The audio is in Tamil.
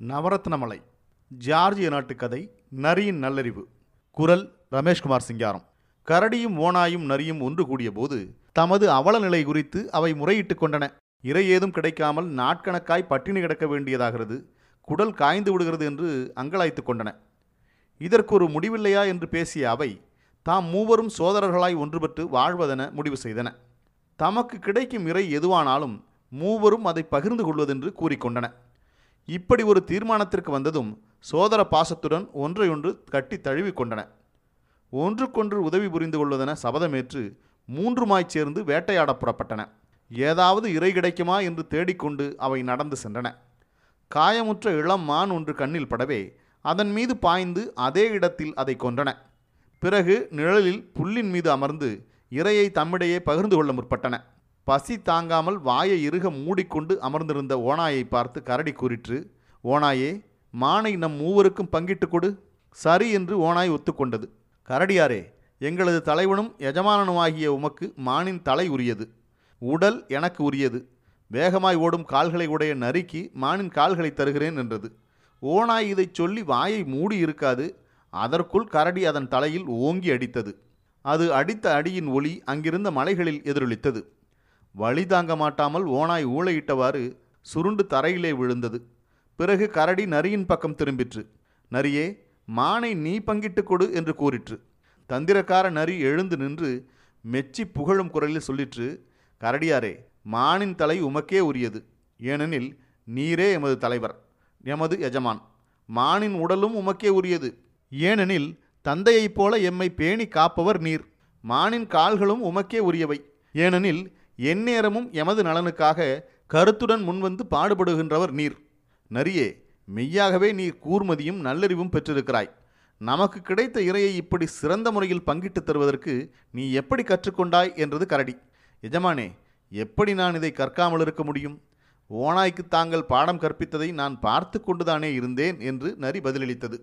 நவரத்னமலை ஜார்ஜிய நாட்டு கதை நரியின் நல்லறிவு. குரல் ரமேஷ்குமார் சிங்காரம். கரடியும் ஓனாயும் நரியும் ஒன்று கூடிய போது தமது அவல நிலை குறித்து அவை முறையிட்டுக் கொண்டன. இறை ஏதும் கிடைக்காமல் நாட்கணக்காய் பட்டினி கிடக்க வேண்டியதாகிறது. குடல் காய்ந்து விடுகிறது என்று அங்கலாய்த்து கொண்டன. இதற்கு ஒரு முடிவில்லையா என்று பேசிய அவை தாம் மூவரும் சோதரர்களாய் ஒன்றுபட்டு வாழ்வதென முடிவு செய்தன. தமக்கு கிடைக்கும் இறை எதுவானாலும் மூவரும் அதை பகிர்ந்து கொள்வதென்று கூறிக்கொண்டன இப்படி ஒரு தீர்மானத்திற்கு வந்ததும் சோதர பாசத்துடன் ஒன்றையொன்று கட்டி தழுவிக்கொண்டன. ஒன்றுக்கொன்று உதவி புரிந்து கொள்வதென சபதமேற்று மூன்றுமாய்ச் சேர்ந்து வேட்டையாட புறப்பட்டன. ஏதாவது இறை கிடைக்குமா என்று தேடிக்கொண்டு அவை நடந்து சென்றன. காயமுற்ற இளம் மான் ஒன்று கண்ணில் படவே அதன் மீது பாய்ந்து அதே இடத்தில் அதை கொன்றன. பிறகு நிழலில் புல்லின் மீது அமர்ந்து இரையை தம்மிடையே பகிர்ந்து கொள்ள முற்பட்டன. பசி தாங்காமல் வாயை இறுக மூடிக்கொண்டு அமர்ந்திருந்த ஓனாயை பார்த்து கரடி கூறிற்று ஓனாயே மானை நம் மூவருக்கும் பங்கிட்டு கொடு. சரி என்று ஓனாய் ஒத்துக்கொண்டது. கரடியாரே எங்களது தலைவனும் எஜமானனுமாகிய உமக்கு மானின் தலை உரியது. உடல் எனக்கு உரியது. வேகமாய் ஓடும் கால்களை உடைய நரிக்கு மானின் கால்களை தருகிறேன் என்றது. ஓனாய் இதைச் சொல்லி வாயை மூடி இருக்காது. அதற்குள் கரடி அதன் தலையில் ஓங்கி அடித்தது. அது அடித்த அடியின் ஒளி அங்கிருந்த மலைகளில் எதிரொலித்தது. வழி தாங்க மாட்டாமல் ஓனாய் ஊளையிட்டவாறு சுருண்டு தரையிலே விழுந்தது. பிறகு கரடி நரியின் பக்கம் திரும்பிற்று. நரியே மானை நீ பங்கிட்டு கொடு என்று கூறிற்று. தந்திரக்கார நரி எழுந்து நின்று மெச்சி புகழும் குரலில் சொல்லிற்று கரடியாரே மானின் தலை உமக்கே உரியது. ஏனெனில் நீரே எமது தலைவர் எமது எஜமான். மானின் உடலும் உமக்கே உரியது. ஏனெனில் தந்தையைப் போல எம்மை பேணி காப்பவர் நீர். மானின் கால்களும் உமக்கே உரியவை. ஏனெனில் எந்நேரமும் எமது நலனுக்காக கருத்துடன் முன்வந்து பாடுபடுகின்றவர் நீர். நரியே மெய்யாகவே நீர் கூர்மதியும் நல்லறிவும் பெற்றிருக்கிறாய். நமக்கு கிடைத்த இரையை இப்படி சிறந்த முறையில் பங்கிட்டுத் தருவதற்கு நீ எப்படி கற்றுக்கொண்டாய் என்றது கரடி. எஜமானே எப்படி நான் இதை கற்காமல் இருக்க முடியும்? ஓனாய்க்கு தாங்கள் பாடம் கற்பித்ததை நான் பார்த்து கொண்டுதானே இருந்தேன் என்று நரி பதிலளித்தது.